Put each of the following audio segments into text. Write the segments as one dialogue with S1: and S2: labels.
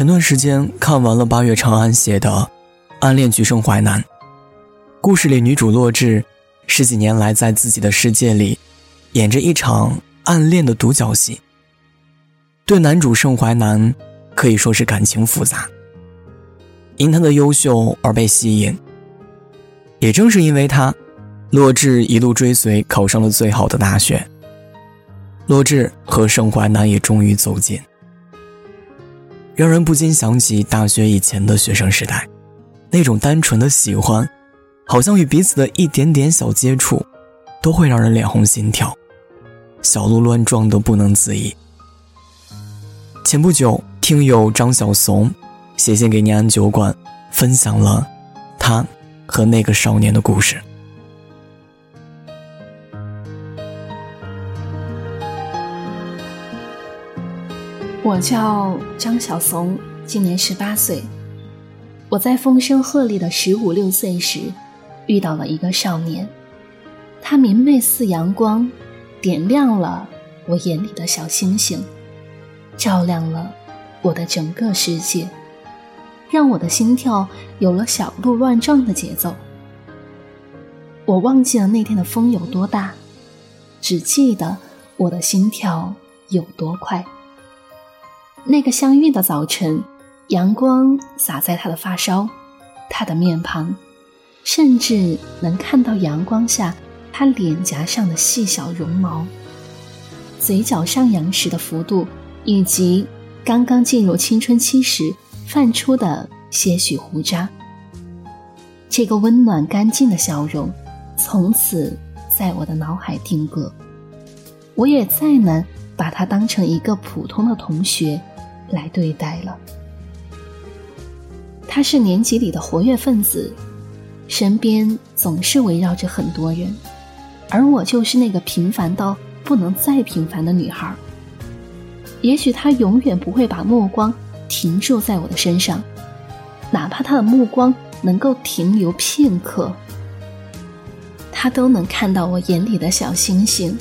S1: 前段时间看完了八月长安写的《暗恋橘生淮南》，故事里女主洛枳十几年来在自己的世界里演着一场暗恋的独角戏。对男主盛淮南可以说是感情复杂，因他的优秀而被吸引。也正是因为他，洛枳一路追随，考上了最好的大学。洛枳和盛淮南也终于走近。让人不禁想起大学以前的学生时代，那种单纯的喜欢，好像与彼此的一点点小接触，都会让人脸红心跳，小鹿乱撞的不能自已。前不久，听友张小怂写信给念安酒馆，分享了他和那个少年的故事。
S2: 我叫张小怂，今年十八岁。我在风声鹤唳的十五六岁时，遇到了一个少年，他明媚似阳光，点亮了我眼里的小星星，照亮了我的整个世界，让我的心跳有了小鹿乱撞的节奏。我忘记了那天的风有多大，只记得我的心跳有多快。那个相遇的早晨，阳光洒在他的发梢，他的面庞，甚至能看到阳光下他脸颊上的细小绒毛，嘴角上扬时的幅度，以及刚刚进入青春期时泛出的些许胡渣。这个温暖干净的笑容，从此在我的脑海定格。我也再难把他当成一个普通的同学。来对待了。他是年级里的活跃分子，身边总是围绕着很多人，而我就是那个平凡到不能再平凡的女孩。也许他永远不会把目光停驻在我的身上，哪怕他的目光能够停留片刻，他都能看到我眼里的小星星。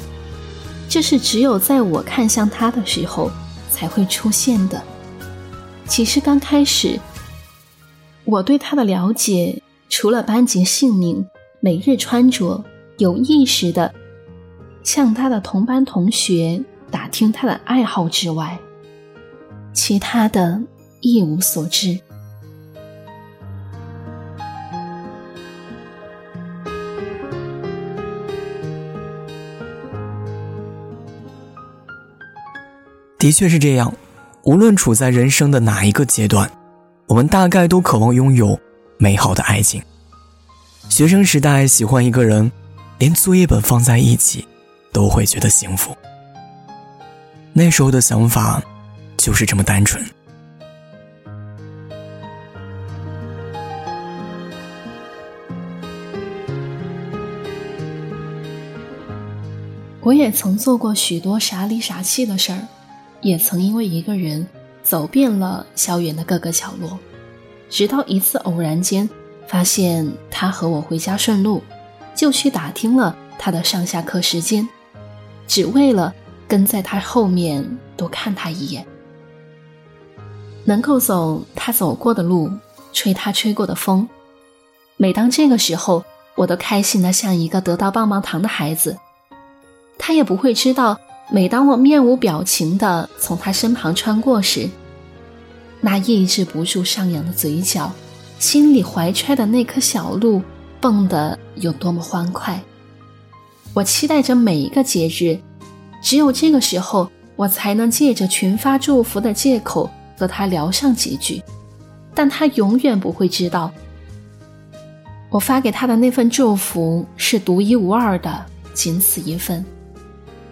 S2: 这是只有在我看向他的时候。才会出现的。其实刚开始，我对他的了解，除了班级姓名、每日穿着，有意识的向他的同班同学打听他的爱好之外，其他的一无所知。
S1: 的确是这样，无论处在人生的哪一个阶段，我们大概都渴望拥有美好的爱情。学生时代喜欢一个人，连作业本放在一起，都会觉得幸福。那时候的想法，就是这么单纯。
S2: 我也曾做过许多傻里傻气的事儿。也曾因为一个人走遍了校园的各个角落，直到一次偶然间发现他和我回家顺路，就去打听了他的上下课时间，只为了跟在他后面多看他一眼。能够走他走过的路，吹他吹过的风，每当这个时候，我都开心的像一个得到棒棒糖的孩子。他也不会知道。每当我面无表情地从他身旁穿过时，那抑制不住上扬的嘴角，心里怀揣的那颗小鹿蹦得有多么欢快。我期待着每一个节日，只有这个时候，我才能借着群发祝福的借口和他聊上几句。但他永远不会知道，我发给他的那份祝福是独一无二的，仅此一份。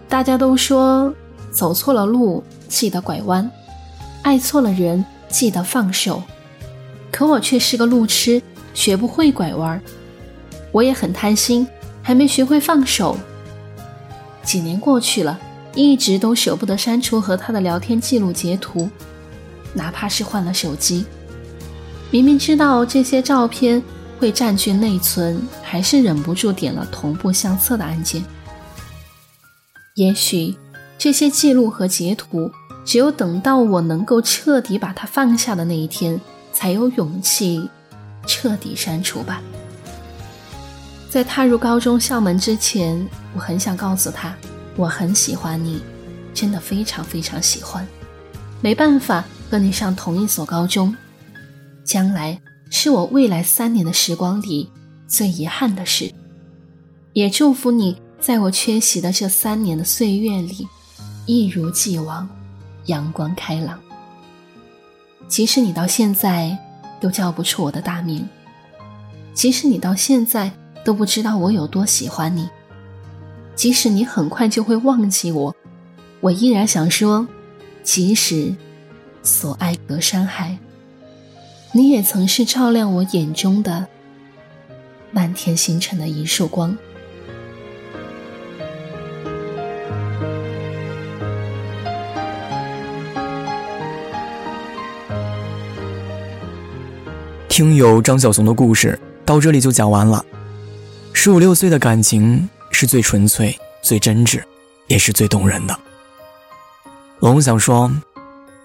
S2: 大家都说，走错了路记得拐弯，爱错了人记得放手。可我却是个路痴，学不会拐弯。我也很贪心，还没学会放手。几年过去了，一直都舍不得删除和他的聊天记录截图，哪怕是换了手机。明明知道这些照片会占据内存，还是忍不住点了同步相册的按键。也许，这些记录和截图只有等到我能够彻底把它放下的那一天，才有勇气彻底删除吧。在踏入高中校门之前，我很想告诉他，我很喜欢你，真的非常非常喜欢。没办法和你上同一所高中，将来是我未来三年的时光里最遗憾的事。也祝福你在我缺席的这三年的岁月里，一如既往。阳光开朗。即使你到现在都叫不出我的大名，即使你到现在都不知道我有多喜欢你，即使你很快就会忘记我，我依然想说，即使所爱隔山海，你也曾是照亮我眼中的漫天星辰的一束光。
S1: 听友张小松的故事到这里就讲完了。十五六岁的感情是最纯粹、最真挚，也是最动人的。龙想说，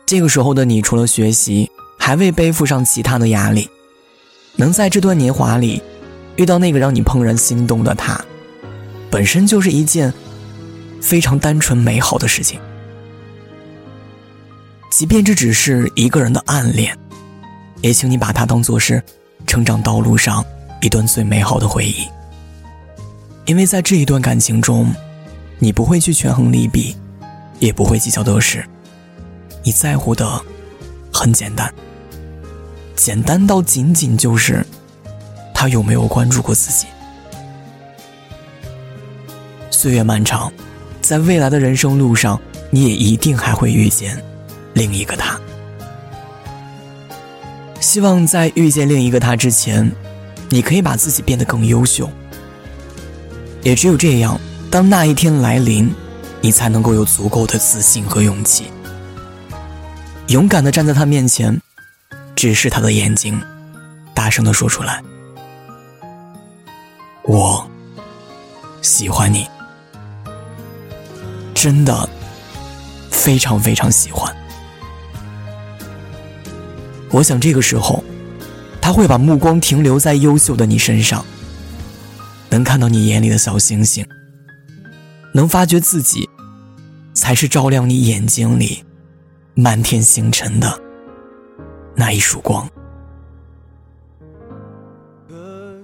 S1: 这个时候的你，除了学习，还未背负上其他的压力，能在这段年华里遇到那个让你怦然心动的他，本身就是一件非常单纯美好的事情。即便这只是一个人的暗恋。也请你把它当做是成长道路上一段最美好的回忆，因为在这一段感情中，你不会去权衡利弊，也不会计较得失，你在乎的很简单，简单到仅仅就是他有没有关注过自己。岁月漫长，在未来的人生路上，你也一定还会遇见另一个他。希望在遇见另一个他之前，你可以把自己变得更优秀。也只有这样，当那一天来临，你才能够有足够的自信和勇气，勇敢的站在他面前，直视他的眼睛，大声的说出来：“我喜欢你，真的非常非常喜欢。”我想这个时候，他会把目光停留在优秀的你身上，能看到你眼里的小星星，能发觉自己才是照亮你眼睛里漫天星辰的那一束光。可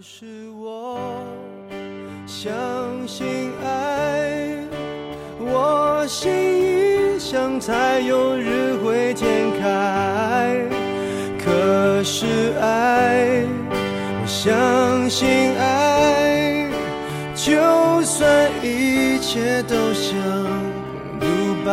S1: 是我相信爱，我心一想才有日会天开。这是爱，我相信爱，就算一切都像独白。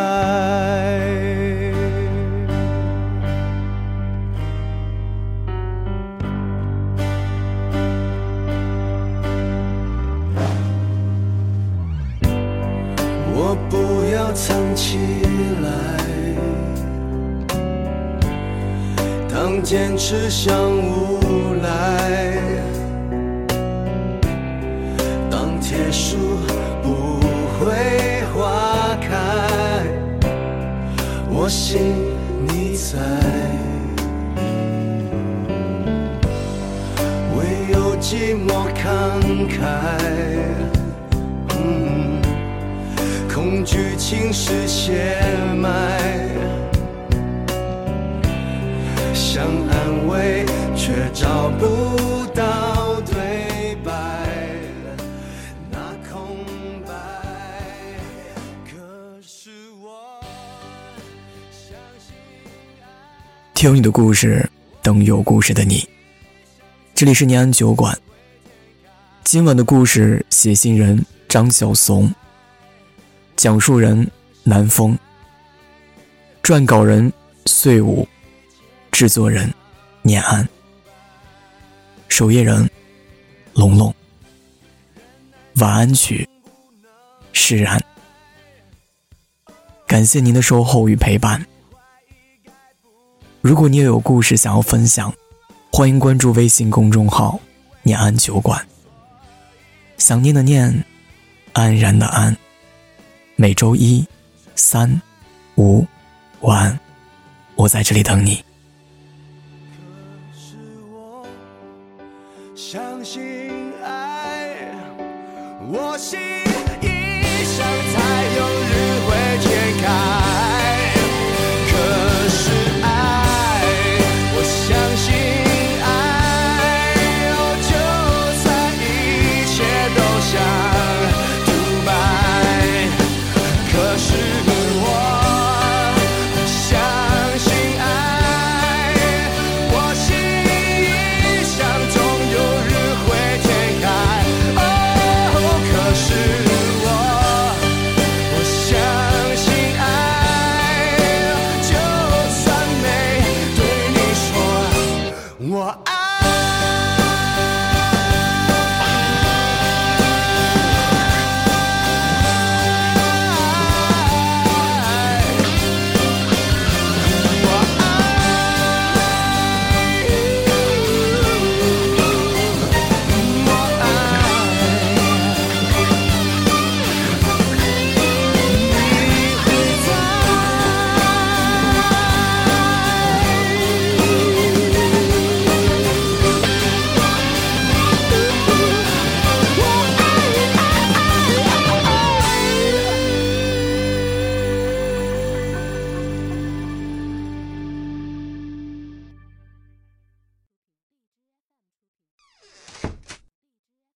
S1: 我不要藏起来。坚持像无赖，当铁树不会花开，我信你在。唯有寂寞慷慨，恐惧侵蚀血脉。有你的故事，等有故事的你。这里是念安酒馆。今晚的故事写信人张小怂，讲述人南风，撰稿人岁午。制作人：念安，守夜人：龙龙。晚安曲：释然。感谢您的守候与陪伴。如果你也有故事想要分享，欢迎关注微信公众号“念安酒馆”。想念的念，安然的安。每周一、三、五、晚，我在这里等你。
S3: 可是我相信爱，我信。